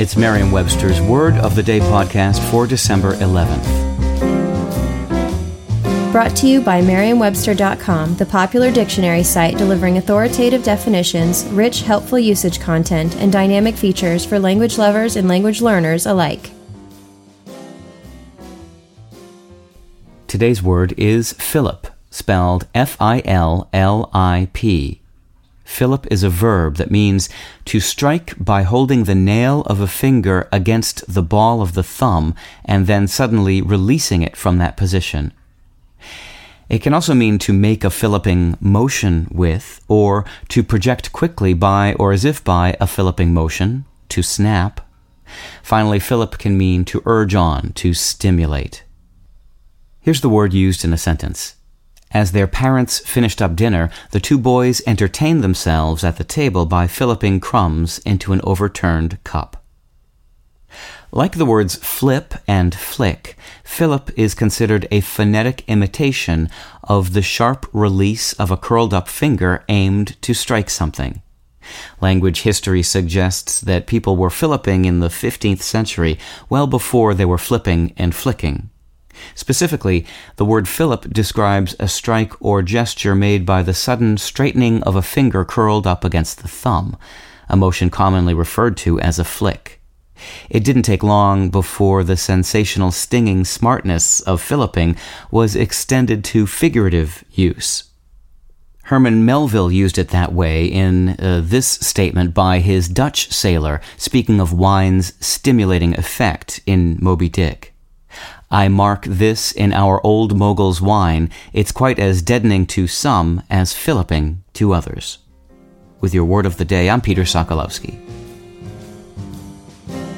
It's Merriam Webster's Word of the Day podcast for December 11th. Brought to you by Merriam-Webster.com, the popular dictionary site delivering authoritative definitions, rich, helpful usage content, and dynamic features for language lovers and language learners alike. Today's word is fillip, spelled F I L L I P. Fillip is a verb that means to strike by holding the nail of a finger against the ball of the thumb and then suddenly releasing it from that position. It can also mean to make a filliping motion with, or to project quickly by or as if by a filliping motion, to snap. Finally, fillip can mean to urge on, to stimulate. Here's the word used in a sentence. As their parents finished up dinner, the two boys entertained themselves at the table by filliping crumbs into an overturned cup. Like the words flip and flick, fillip is considered a phonetic imitation of the sharp release of a curled up finger aimed to strike something. Language history suggests that people were filliping in the 15th century, well before they were flipping and flicking. Specifically, the word fillip describes a strike or gesture made by the sudden straightening of a finger curled up against the thumb, a motion commonly referred to as a flick. It didn't take long before the sensational stinging smartness of filliping was extended to figurative use. Herman Melville used it that way in uh, this statement by his Dutch sailor, speaking of wine's stimulating effect in Moby Dick. I mark this in our old mogul's wine. It's quite as deadening to some as filliping to others. With your word of the day, I'm Peter Sokolowski.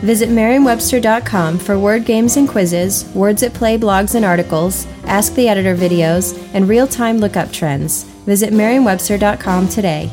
Visit Merriam-Webster.com for word games and quizzes, words at play blogs and articles, Ask the Editor videos, and real-time lookup trends. Visit Merriam-Webster.com today.